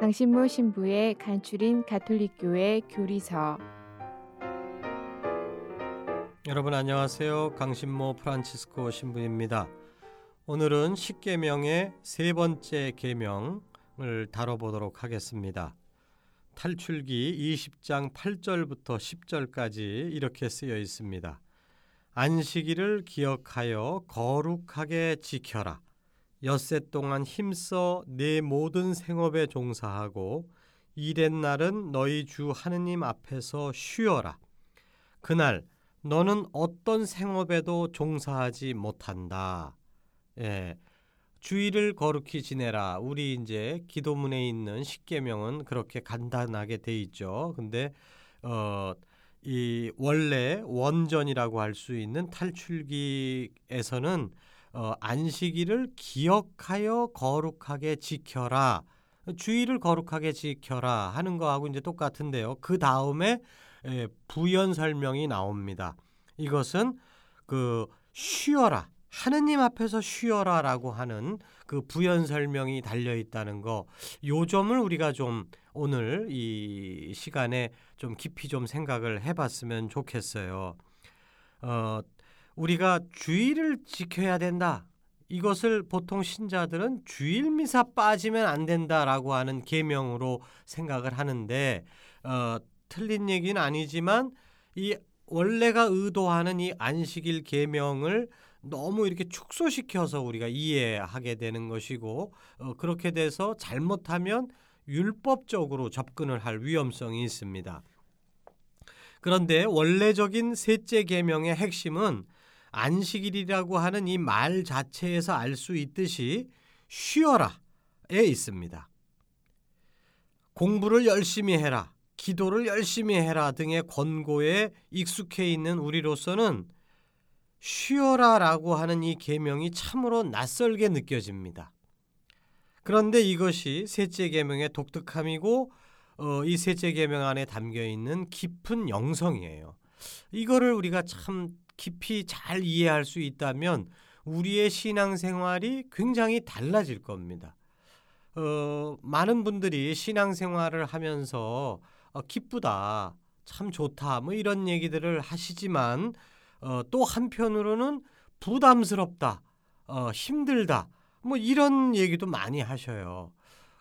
강신모 신부의 간추린 가톨릭교회 교리서 여러분 안녕하세요. 강신모 프란치스코 신부입니다. 오늘은 십계명의 세 번째 계명을 다뤄보도록 하겠습니다. 탈출기 20장 8절부터 10절까지 이렇게 쓰여 있습니다. 안식일을 기억하여 거룩하게 지켜라. 엿새 동안 힘써 내 모든 생업에 종사하고 일의 날은 너희 주 하느님 앞에서 쉬어라. 그날 너는 어떤 생업에도 종사하지 못한다. 예. 주의를 거룩히 지내라. 우리 이제 기도문에 있는 십계명은 그렇게 간단하게 돼 있죠. 근데 어 이 원래 원전이라고 할 수 있는 탈출기에서는 어, 안식일을 기억하여 거룩하게 지켜라. 주의를 거룩하게 지켜라 하는 거하고 이제 똑같은데요. 그 다음에 예, 부연 설명이 나옵니다. 이것은 그 쉬어라. 하느님 앞에서 쉬어라라고 하는 그 부연 설명이 달려 있다는 거. 요 점을 우리가 좀 오늘 이 시간에 좀 깊이 좀 생각을 해 봤으면 좋겠어요. 어, 우리가 주의를 지켜야 된다. 이것을 보통 신자들은 주일 미사 빠지면 안 된다라고 하는 계명으로 생각을 하는데 어, 틀린 얘기는 아니지만 이 원래가 의도하는 이 안식일 계명을 너무 이렇게 축소시켜서 우리가 이해하게 되는 것이고 어, 그렇게 돼서 잘못하면 율법적으로 접근을 할 위험성이 있습니다. 그런데 원래적인 셋째 계명의 핵심은 안식일이라고 하는 이 말 자체에서 알 수 있듯이 쉬어라에 있습니다. 공부를 열심히 해라, 기도를 열심히 해라 등의 권고에 익숙해 있는 우리로서는 쉬어라라고 하는 이 계명이 참으로 낯설게 느껴집니다. 그런데 이것이 셋째 계명의 독특함이고 어, 이 셋째 계명 안에 담겨 있는 깊은 영성이에요. 이거를 우리가 참 깊이 잘 이해할 수 있다면 우리의 신앙생활이 굉장히 달라질 겁니다. 어, 많은 분들이 신앙생활을 하면서 어, 기쁘다, 참 좋다, 뭐 이런 얘기들을 하시지만 어, 또 한편으로는 부담스럽다, 어, 힘들다, 뭐 이런 얘기도 많이 하셔요.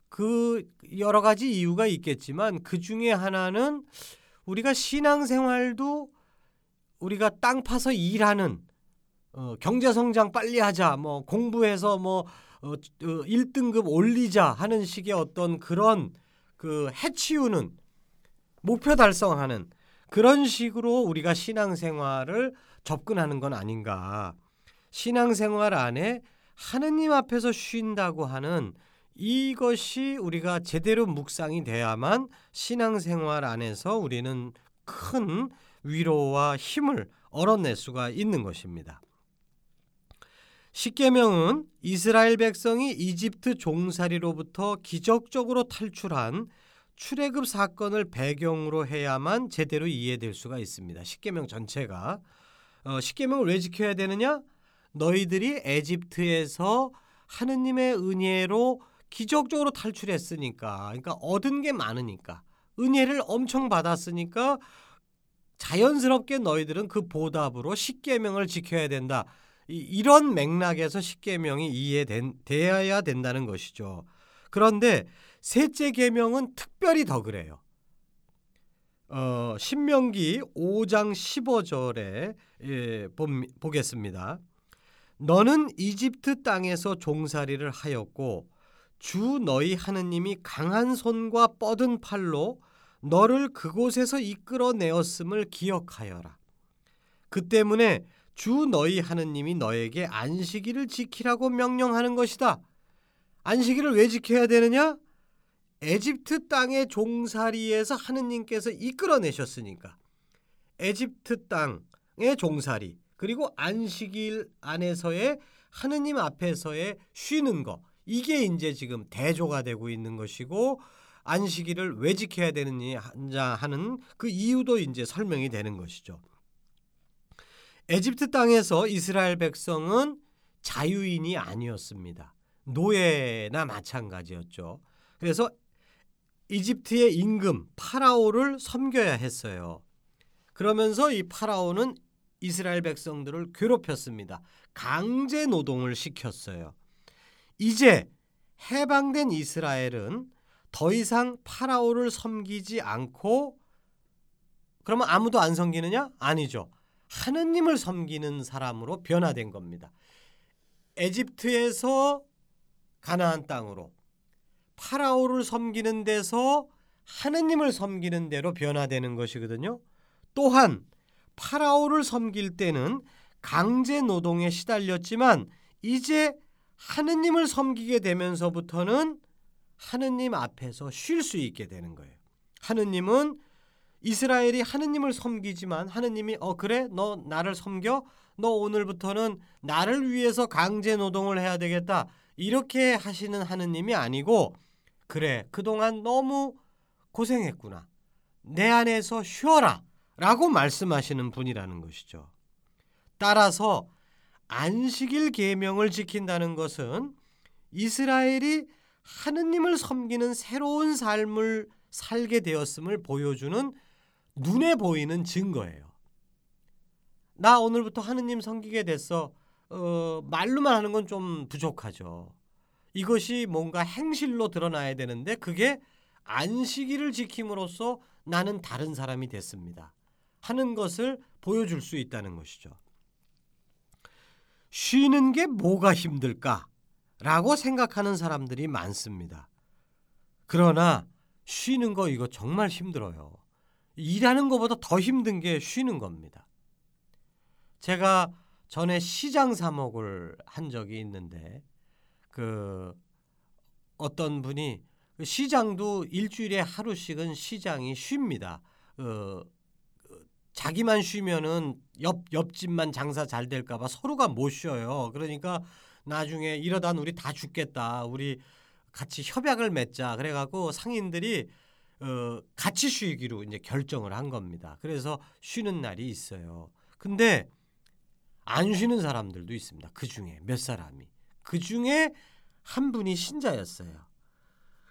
그 여러 가지 이유가 있겠지만 그 중에 하나는 우리가 신앙생활도 우리가 땅 파서 일하는 어, 경제 성장 빨리 하자, 뭐 공부해서 뭐 어, 어, 1등급 올리자 하는 식의 어떤 그런 그 해치우는 목표 달성하는 그런 식으로 우리가 신앙생활을 접근하는 건 아닌가. 신앙생활 안에 하느님 앞에서 쉰다고 하는 이것이 우리가 제대로 묵상이 돼야만 신앙생활 안에서 우리는 큰 위로와 힘을 얻어낼 수가 있는 것입니다. 십계명은 이스라엘 백성이 이집트 종살이로부터 기적적으로 탈출한 출애굽 사건을 배경으로 해야만 제대로 이해될 수가 있습니다. 십계명 전체가 어, 십계명을 왜 지켜야 되느냐? 너희들이 에집트에서 하느님의 은혜로 기적적으로 탈출했으니까, 그러니까 얻은 게 많으니까, 은혜를 엄청 받았으니까 자연스럽게 너희들은 그 보답으로 십계명을 지켜야 된다. 이, 런 맥락에서 십계명이 이해되어야 된다는 것이죠. 그런데 셋째 계명은 특별히 더 그래요. 어, 신명기 5장 15절에 예, 보, 겠습니다 너는 이집트 땅에서 종살이를 하였고 주 너희 하느님이 강한 손과 뻗은 팔로 너를 그곳에서 이끌어내었음을 기억하여라. 그 때문에 주 너희 하느님이 너에게 안식일을 지키라고 명령하는 것이다. 안식일을 왜 지켜야 되느냐? 에집트 땅의 종살이에서 하느님께서 이끌어내셨으니까. 에집트 땅의 종살이 그리고 안식일 안에서의 하느님 앞에서의 쉬는 거 이게 이제 지금 대조가 되고 있는 것이고 안식일을 왜 지켜야 되느냐 하는 그 이유도 이제 설명이 되는 것이죠. 에집트 땅에서 이스라엘 백성은 자유인이 아니었습니다. 노예나 마찬가지였죠. 그래서 이집트의 임금 파라오를 섬겨야 했어요. 그러면서 이 파라오는 이스라엘 백성들을 괴롭혔습니다. 강제 노동을 시켰어요. 이제 해방된 이스라엘은 더 이상 파라오를 섬기지 않고 그러면 아무도 안 섬기느냐? 아니죠. 하느님을 섬기는 사람으로 변화된 겁니다. 에집트에서 가나안 땅으로 파라오를 섬기는 데서 하느님을 섬기는 대로 변화되는 것이거든요. 또한 파라오를 섬길 때는 강제 노동에 시달렸지만 이제 하느님을 섬기게 되면서부터는 하느님 앞에서 쉴 수 있게 되는 거예요. 하느님은 이스라엘이 하느님을 섬기지만 하느님이 어 그래? 너 나를 섬겨? 너 오늘부터는 나를 위해서 강제 노동을 해야 되겠다. 이렇게 하시는 하느님이 아니고 그래 그동안 너무 고생했구나. 내 안에서 쉬어라 라고 말씀하시는 분이라는 것이죠. 따라서 안식일 계명을 지킨다는 것은 이스라엘이 하느님을 섬기는 새로운 삶을 살게 되었음을 보여주는 눈에 보이는 증거예요. 나 오늘부터 하느님 섬기게 됐어. 어, 말로만 하는 건 좀 부족하죠. 이것이 뭔가 행실로 드러나야 되는데 그게 안식일을 지킴으로써 나는 다른 사람이 됐습니다. 하는 것을 보여줄 수 있다는 것이죠. 쉬는 게 뭐가 힘들까? 라고 생각하는 사람들이 많습니다. 그러나 쉬는 거 이거 정말 힘들어요. 일하는 것보다 더 힘든 게 쉬는 겁니다. 제가 전에 시장 사목을 한 적이 있는데 그 어떤 분이 그 시장도 일주일에 하루씩은 시장이 쉽니다. 어, 자기만 쉬면은 옆 옆집만 장사 잘 될까봐 서로가 못 쉬어요. 그러니까 나중에 이러다 우리 다 죽겠다. 우리 같이 협약을 맺자. 그래갖고 상인들이 어, 같이 쉬기로 이제 결정을 한 겁니다. 그래서 쉬는 날이 있어요. 근데 안 쉬는 사람들도 있습니다. 그 중에 몇 사람이. 그 중에 한 분이 신자였어요.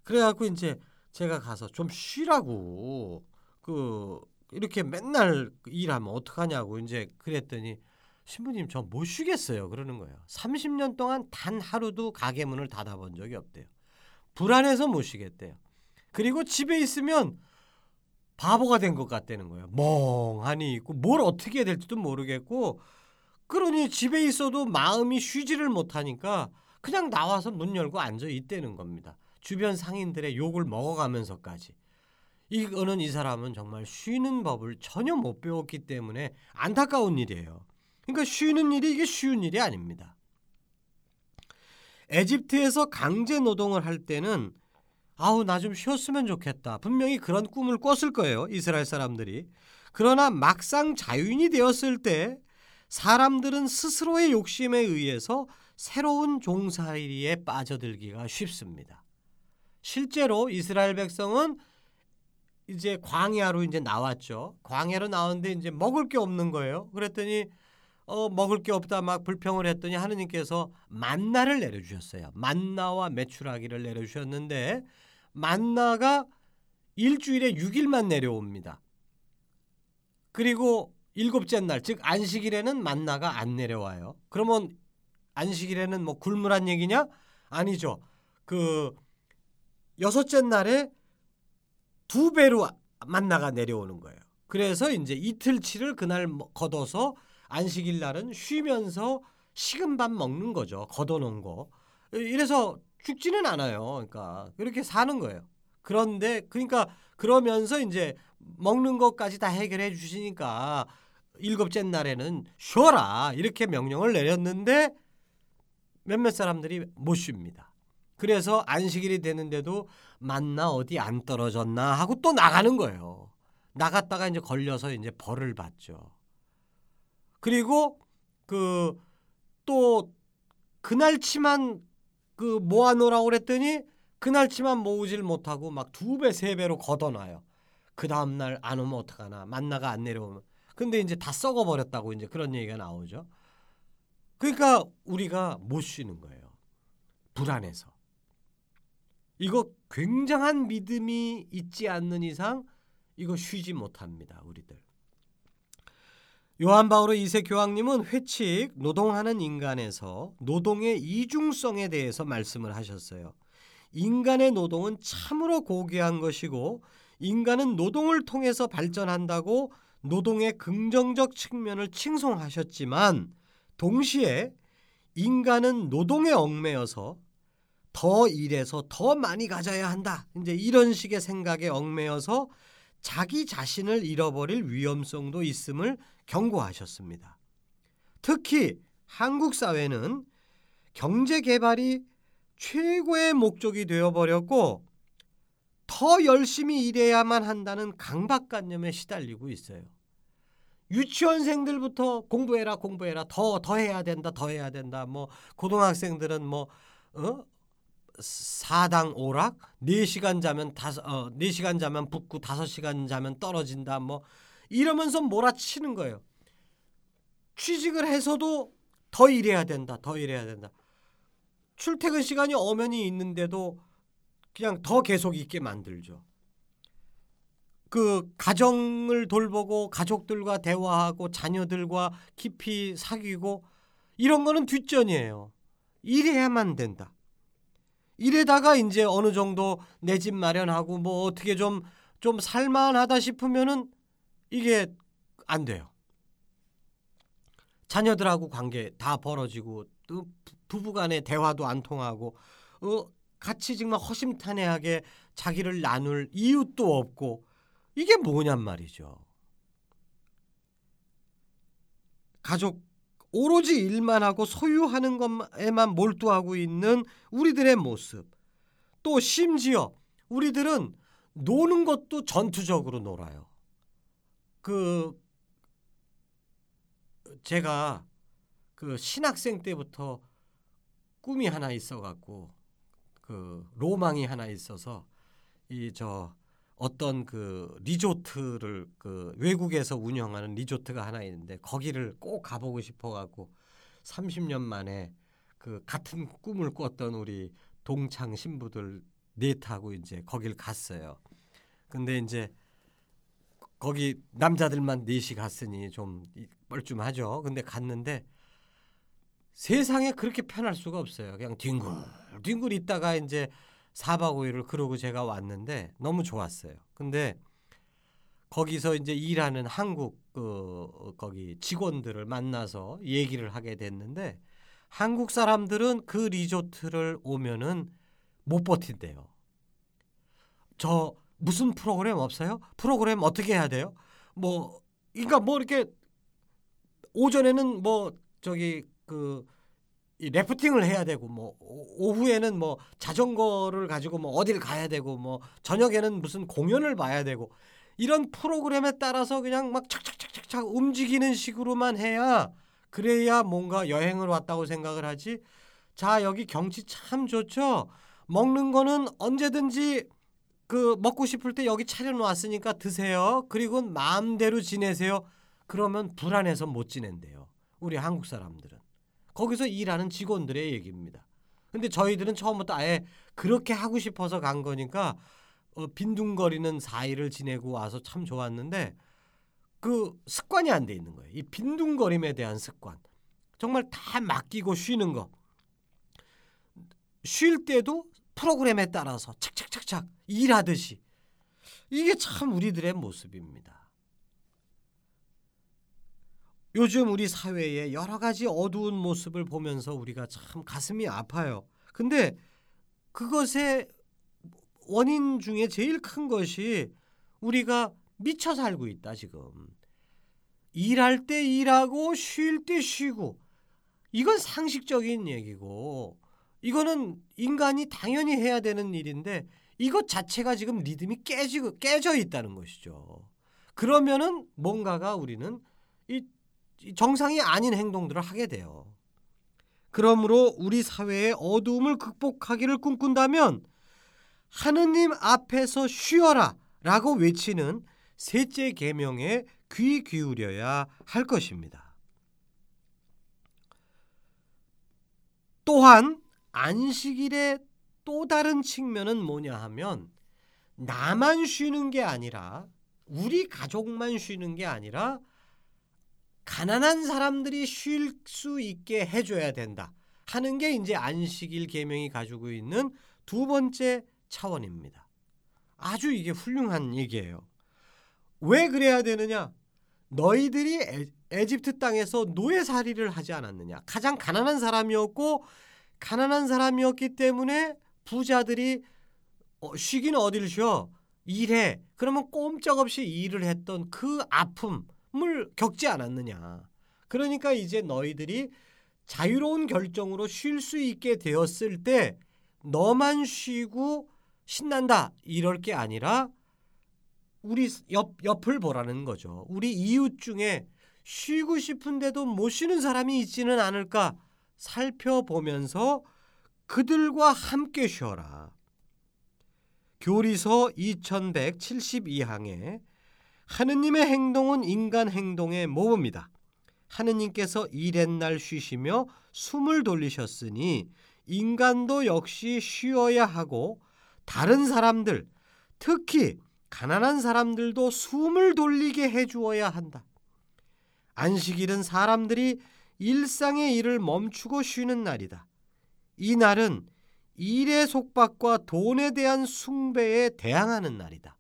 그래갖고 이제 제가 가서 좀 쉬라고 그 이렇게 맨날 일하면 어떡하냐고 이제 그랬더니 신부님 저 못 쉬겠어요 그러는 거예요. 30년 동안 단 하루도 가게 문을 닫아본 적이 없대요. 불안해서 못 쉬겠대요. 그리고 집에 있으면 바보가 된 것 같다는 거예요. 멍하니 있고 뭘 어떻게 해야 될지도 모르겠고 그러니 집에 있어도 마음이 쉬지를 못하니까 그냥 나와서 문 열고 앉아 있다는 겁니다. 주변 상인들의 욕을 먹어가면서까지. 이거는 이 사람은 정말 쉬는 법을 전혀 못 배웠기 때문에 안타까운 일이에요. 그러니까 쉬는 일이 이게 쉬운 일이 아닙니다. 에집트에서 강제 노동을 할 때는 아우 나 좀 쉬었으면 좋겠다. 분명히 그런 꿈을 꿨을 거예요. 이스라엘 사람들이. 그러나 막상 자유인이 되었을 때 사람들은 스스로의 욕심에 의해서 새로운 종살이에 빠져들기가 쉽습니다. 실제로 이스라엘 백성은 이제 광야로 이제 나왔죠. 광야로 나왔는데 이제 먹을 게 없는 거예요. 그랬더니 어 먹을 게 없다 막 불평을 했더니 하느님께서 만나를 내려 주셨어요. 만나와 메추라기를 내려 주셨는데 만나가 일주일에 6일만 내려옵니다. 그리고 일곱째 날, 즉 안식일에는 만나가 안 내려와요. 그러면 안식일에는 뭐 굶으란 얘기냐? 아니죠. 그 여섯째 날에 두 배로 만나가 내려오는 거예요. 그래서 이제 이틀치를 그날 걷어서 안식일 날은 쉬면서 식은 밥 먹는 거죠. 걷어놓은 거. 이래서 죽지는 않아요. 그러니까 그렇게 사는 거예요. 그런데 그러니까 그러면서 이제 먹는 것까지 다 해결해 주시니까 일곱째 날에는 쉬어라 이렇게 명령을 내렸는데 몇몇 사람들이 못 쉽니다. 그래서 안식일이 되는데도 만나 어디 안 떨어졌나 하고 또 나가는 거예요. 나갔다가 이제 걸려서 이제 벌을 받죠. 그리고 그 또 그날치만 그 모아놓으라고 그랬더니 그날치만 모으질 못하고 막 두 배, 세 배로 걷어놔요. 그 다음 날 안 오면 어떡하나. 만나가 안 내려오면. 근데 이제 다 썩어버렸다고 이제 그런 얘기가 나오죠. 그러니까 우리가 못 쉬는 거예요. 불안해서. 이거 굉장한 믿음이 있지 않는 이상 이거 쉬지 못합니다. 우리들. 요한 바오로 이세 교황님은 회칙 노동하는 인간에서 노동의 이중성에 대해서 말씀을 하셨어요. 인간의 노동은 참으로 고귀한 것이고 인간은 노동을 통해서 발전한다고 노동의 긍정적 측면을 칭송하셨지만 동시에 인간은 노동에 얽매여서 더 일해서 더 많이 가져야 한다. 이제 이런 식의 생각에 얽매여서 자기 자신을 잃어버릴 위험성도 있음을 경고하셨습니다. 특히 한국 사회는 경제 개발이 최고의 목적이 되어버렸고 더 열심히 일해야만 한다는 강박관념에 시달리고 있어요. 유치원생들부터 공부해라 공부해라 더 더 해야 된다 더 해야 된다 뭐 고등학생들은 뭐 어? 사당 오락 4시간 자면 다섯 어 4시간 자면 붙고 5시간 자면 떨어진다 뭐 이러면서 몰아치는 거예요. 취직을 해서도 더 일해야 된다. 더 일해야 된다. 출퇴근 시간이 엄연히 있는데도 그냥 더 계속 있게 만들죠. 그 가정을 돌보고 가족들과 대화하고 자녀들과 깊이 사귀고 이런 거는 뒷전이에요. 일해야만 된다. 이래다가 이제 어느 정도 내 집 마련하고 뭐 어떻게 좀 좀 살만하다 싶으면은 이게 안 돼요. 자녀들하고 관계 다 벌어지고 또 부부간의 대화도 안 통하고 어, 같이 정말 허심탄회하게 자기를 나눌 이웃도 없고 이게 뭐냔 말이죠. 가족 오로지 일만 하고 소유하는 것에만 몰두하고 있는 우리들의 모습. 또 심지어 우리들은 노는 것도 전투적으로 놀아요. 그 제가 그 신학생 때부터 꿈이 하나 있어 갖고 그 로망이 하나 있어서 이 저 어떤 그 리조트를 그 외국에서 운영하는 리조트가 하나 있는데 거기를 꼭 가보고 싶어 갖고 30년 만에 그 같은 꿈을 꿨던 우리 동창 신부들 넷하고 이제 거길 갔어요. 근데 이제 거기 남자들만 넷이 갔으니 좀 뻘쭘하죠. 근데 갔는데 세상에 그렇게 편할 수가 없어요. 그냥 뒹굴 뒹굴 있다가 이제 4박 5일을 그러고 제가 왔는데 너무 좋았어요. 근데 거기서 이제 일하는 한국 그 거기 직원들을 만나서 얘기를 하게 됐는데 한국 사람들은 그 리조트를 오면은 못 버틴대요. 저 무슨 프로그램 없어요? 프로그램 어떻게 해야 돼요? 뭐 그러니까 뭐 이렇게 오전에는 뭐 저기 그 래프팅을 해야 되고 뭐 오후에는 뭐 자전거를 가지고 뭐 어딜 가야 되고 뭐 저녁에는 무슨 공연을 봐야 되고 이런 프로그램에 따라서 그냥 막 착착착착착 움직이는 식으로만 해야 그래야 뭔가 여행을 왔다고 생각을 하지. 자, 여기 경치 참 좋죠. 먹는 거는 언제든지 그 먹고 싶을 때 여기 차려 놓았으니까 드세요. 그리고 마음대로 지내세요. 그러면 불안해서 못 지낸대요. 우리 한국 사람들은. 거기서 일하는 직원들의 얘기입니다. 근데 저희들은 처음부터 아예 그렇게 하고 싶어서 간 거니까 어, 빈둥거리는 사이를 지내고 와서 참 좋았는데 그 습관이 안 돼 있는 거예요. 이 빈둥거림에 대한 습관. 정말 다 맡기고 쉬는 거. 쉴 때도 프로그램에 따라서 착착착착 일하듯이 이게 참 우리들의 모습입니다. 요즘 우리 사회의 여러 가지 어두운 모습을 보면서 우리가 참 가슴이 아파요. 근데 그것의 원인 중에 제일 큰 것이 우리가 미쳐 살고 있다 지금. 일할 때 일하고 쉴 때 쉬고 이건 상식적인 얘기고 이거는 인간이 당연히 해야 되는 일인데 이것 자체가 지금 리듬이 깨지고 깨져 있다는 것이죠. 그러면은 뭔가가 우리는 이 정상이 아닌 행동들을 하게 돼요. 그러므로 우리 사회의 어두움을 극복하기를 꿈꾼다면 하느님 앞에서 쉬어라라고 외치는 셋째 계명에 귀 기울여야 할 것입니다. 또한 안식일의 또 다른 측면은 뭐냐 하면 나만 쉬는 게 아니라 우리 가족만 쉬는 게 아니라 가난한 사람들이 쉴 수 있게 해줘야 된다 하는 게 이제 안식일 계명이 가지고 있는 두 번째 차원입니다. 아주 이게 훌륭한 얘기예요. 왜 그래야 되느냐? 너희들이 에, 에집트 땅에서 노예살이를 하지 않았느냐? 가장 가난한 사람이었고 가난한 사람이었기 때문에 부자들이 어, 쉬기는 어딜 쉬어? 일해. 그러면 꼼짝없이 일을 했던 그 아픔을 겪지 않았느냐? 그러니까 이제 너희들이 자유로운 결정으로 쉴 수 있게 되었을 때 너만 쉬고 신난다 이럴 게 아니라 우리 옆 옆을 보라는 거죠. 우리 이웃 중에 쉬고 싶은데도 못 쉬는 사람이 있지는 않을까 살펴보면서 그들과 함께 쉬어라. 교리서 2172항에 하느님의 행동은 인간 행동의 모범이다. 하느님께서 이렛날 쉬시며 숨을 돌리셨으니 인간도 역시 쉬어야 하고 다른 사람들, 특히 가난한 사람들도 숨을 돌리게 해 주어야 한다. 안식일은 사람들이 일상의 일을 멈추고 쉬는 날이다. 이 날은 일의 속박과 돈에 대한 숭배에 대항하는 날이다.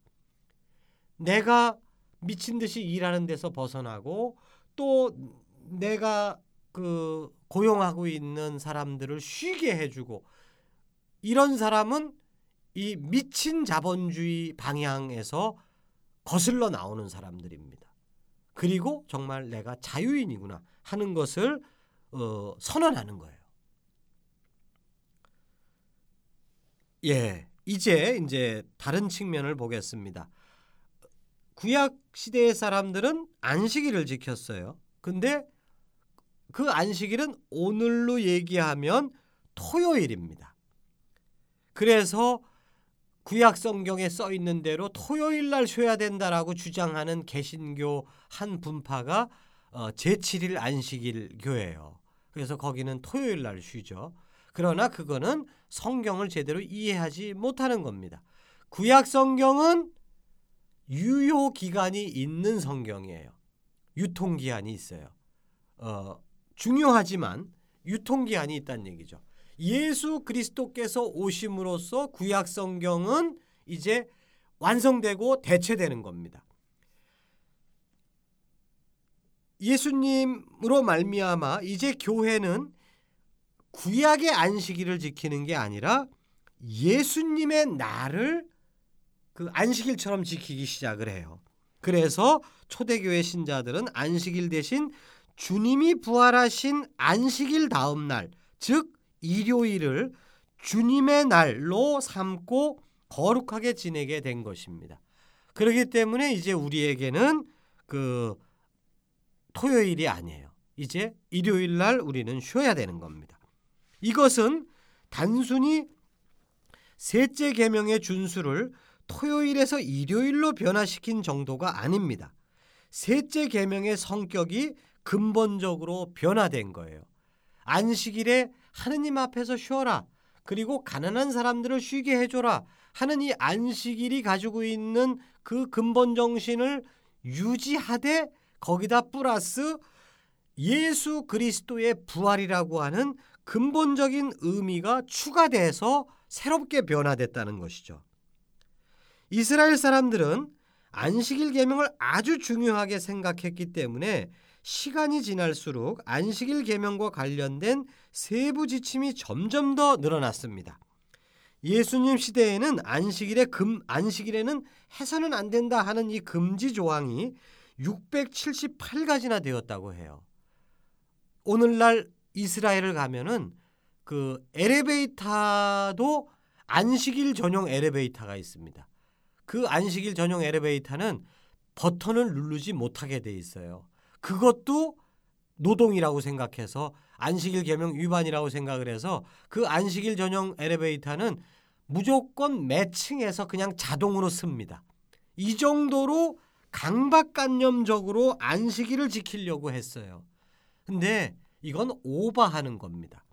내가 미친 듯이 일하는 데서 벗어나고 또 내가 그 고용하고 있는 사람들을 쉬게 해주고 이런 사람은 이 미친 자본주의 방향에서 거슬러 나오는 사람들입니다. 그리고 정말 내가 자유인이구나 하는 것을 어, 선언하는 거예요. 예, 이제 이제 다른 측면을 보겠습니다. 구약 시대의 사람들은 안식일을 지켰어요. 근데 그 안식일은 오늘로 얘기하면 토요일입니다. 그래서 구약 성경에 써 있는 대로 토요일 날 쉬어야 된다라고 주장하는 개신교 한 분파가 어, 제7일 안식일 교회예요. 그래서 거기는 토요일 날 쉬죠. 그러나 그거는 성경을 제대로 이해하지 못하는 겁니다. 구약 성경은 유효 기간이 있는 성경이에요. 유통 기한이 있어요. 어, 중요하지만 유통 기한이 있다는 얘기죠. 예수 그리스도께서 오심으로써 구약 성경은 이제 완성되고 대체되는 겁니다. 예수님으로 말미암아 이제 교회는 구약의 안식일을 지키는 게 아니라 예수님의 날을 그 안식일처럼 지키기 시작을 해요. 그래서 초대교회 신자들은 안식일 대신 주님이 부활하신 안식일 다음 날, 즉 일요일을 주님의 날로 삼고 거룩하게 지내게 된 것입니다. 그렇기 때문에 이제 우리에게는 그 토요일이 아니에요. 이제 일요일 날 우리는 쉬어야 되는 겁니다. 이것은 단순히 셋째 계명의 준수를 토요일에서 일요일로 변화시킨 정도가 아닙니다. 셋째 계명의 성격이 근본적으로 변화된 거예요. 안식일에 하느님 앞에서 쉬어라. 그리고 가난한 사람들을 쉬게 해줘라. 하는 이 안식일이 가지고 있는 그 근본 정신을 유지하되 거기다 플러스 예수 그리스도의 부활이라고 하는 근본적인 의미가 추가돼서 새롭게 변화됐다는 것이죠. 이스라엘 사람들은 안식일 계명을 아주 중요하게 생각했기 때문에 시간이 지날수록 안식일 계명과 관련된 세부 지침이 점점 더 늘어났습니다. 예수님 시대에는 안식일에 금 안식일에는 해서는 안 된다 하는 이 금지 조항이 678가지나 되었다고 해요. 오늘날 이스라엘을 가면은 그 엘리베이터도 안식일 전용 엘리베이터가 있습니다. 그 안식일 전용 엘리베이터는 버튼을 누르지 못하게 돼 있어요. 그것도 노동이라고 생각해서 안식일 계명 위반이라고 생각을 해서 그 안식일 전용 엘리베이터는 무조건 매칭해서 그냥 자동으로 씁니다. 이 정도로 강박관념적으로 안식일을 지키려고 했어요. 근데 이건 오버하는 겁니다.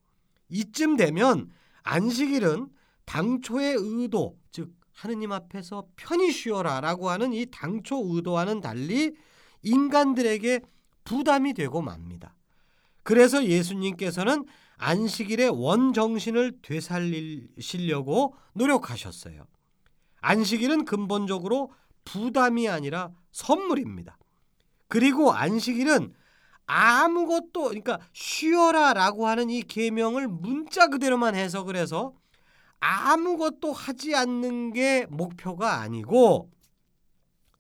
이쯤 되면 안식일은 당초의 의도, 즉 하느님 앞에서 편히 쉬어라라고 하는 이 당초 의도와는 달리 인간들에게 부담이 되고 맙니다. 그래서 예수님께서는 안식일의 원정신을 되살리시려고 노력하셨어요. 안식일은 근본적으로 부담이 아니라 선물입니다. 그리고 안식일은 아무것도 그러니까 쉬어라라고 하는 이 계명을 문자 그대로만 해석을 해서 아무것도 하지 않는 게 목표가 아니고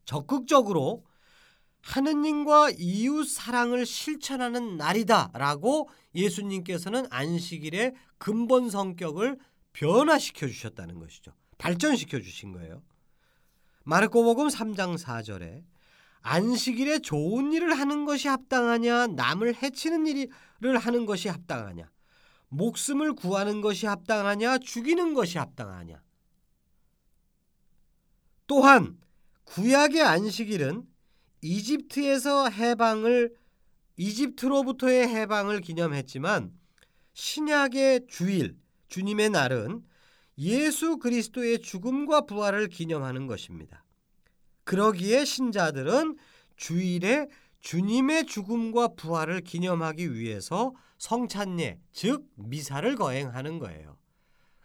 적극적으로 하느님과 이웃 사랑을 실천하는 날이다라고 예수님께서는 안식일의 근본 성격을 변화시켜 주셨다는 것이죠. 발전시켜 주신 거예요. 마르코복음 3장 4절에 안식일에 좋은 일을 하는 것이 합당하냐 남을 해치는 일을 하는 것이 합당하냐 목숨을 구하는 것이 합당하냐 죽이는 것이 합당하냐 또한 구약의 안식일은 이집트에서 해방을 이집트로부터의 해방을 기념했지만 신약의 주일 주님의 날은 예수 그리스도의 죽음과 부활을 기념하는 것입니다. 그러기에 신자들은 주일에 주님의 죽음과 부활을 기념하기 위해서 성찬례, 즉 미사를 거행하는 거예요.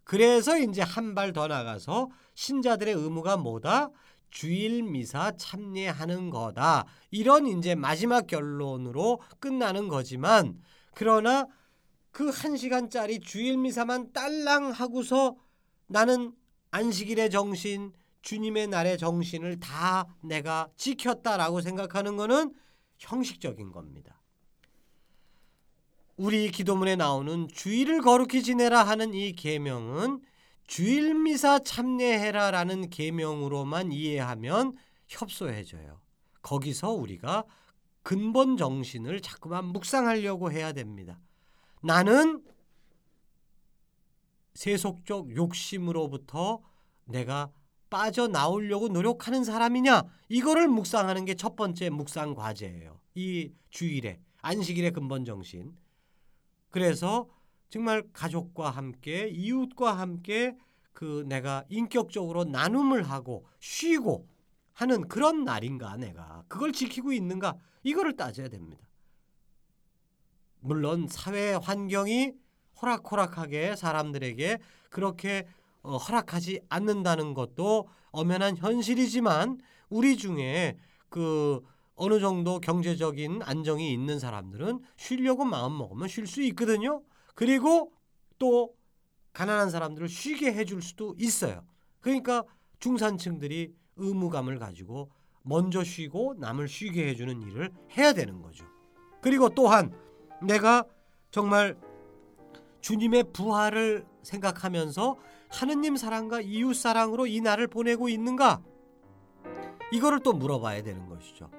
그래서 이제 한 발 더 나가서 신자들의 의무가 뭐다? 주일 미사 참례하는 거다. 이런 이제 마지막 결론으로 끝나는 거지만 그러나 그 한 시간짜리 주일 미사만 딸랑 하고서 나는 안식일의 정신, 주님의 날의 정신을 다 내가 지켰다라고 생각하는 것은 형식적인 겁니다. 우리 기도문에 나오는 주일을 거룩히 지내라 하는 이 계명은 주일 미사 참례해라라는 계명으로만 이해하면 협소해져요. 거기서 우리가 근본 정신을 자꾸만 묵상하려고 해야 됩니다. 나는 세속적 욕심으로부터 내가 빠져나오려고 노력하는 사람이냐 이거를 묵상하는 게 첫 번째 묵상 과제예요. 이 주일에 안식일의 근본 정신. 그래서 정말 가족과 함께 이웃과 함께 그 내가 인격적으로 나눔을 하고 쉬고 하는 그런 날인가 내가 그걸 지키고 있는가 이거를 따져야 됩니다. 물론 사회 환경이 호락호락하게 사람들에게 그렇게 어, 허락하지 않는다는 것도 엄연한 현실이지만 우리 중에 그 어느 정도 경제적인 안정이 있는 사람들은 쉬려고 마음 먹으면 쉴 수 있거든요. 그리고 또 가난한 사람들을 쉬게 해줄 수도 있어요. 그러니까 중산층들이 의무감을 가지고 먼저 쉬고 남을 쉬게 해주는 일을 해야 되는 거죠. 그리고 또한 내가 정말 주님의 부활을 생각하면서 하느님 사랑과 이웃 사랑으로 이 날을 보내고 있는가? 이거를 또 물어봐야 되는 것이죠.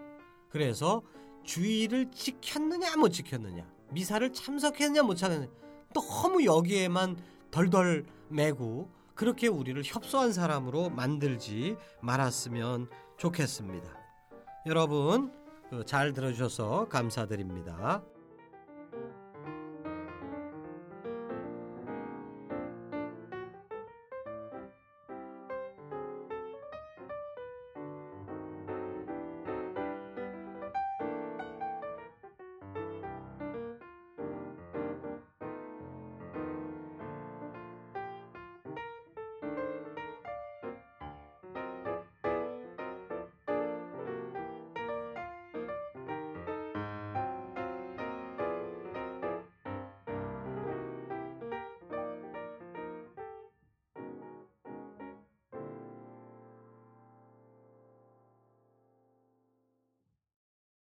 그래서 주의를 지켰느냐 못 지켰느냐, 미사를 참석했느냐 못 참석했느냐, 너무 여기에만 덜덜 매고 그렇게 우리를 협소한 사람으로 만들지 말았으면 좋겠습니다. 여러분 그잘 들어주셔서 감사드립니다.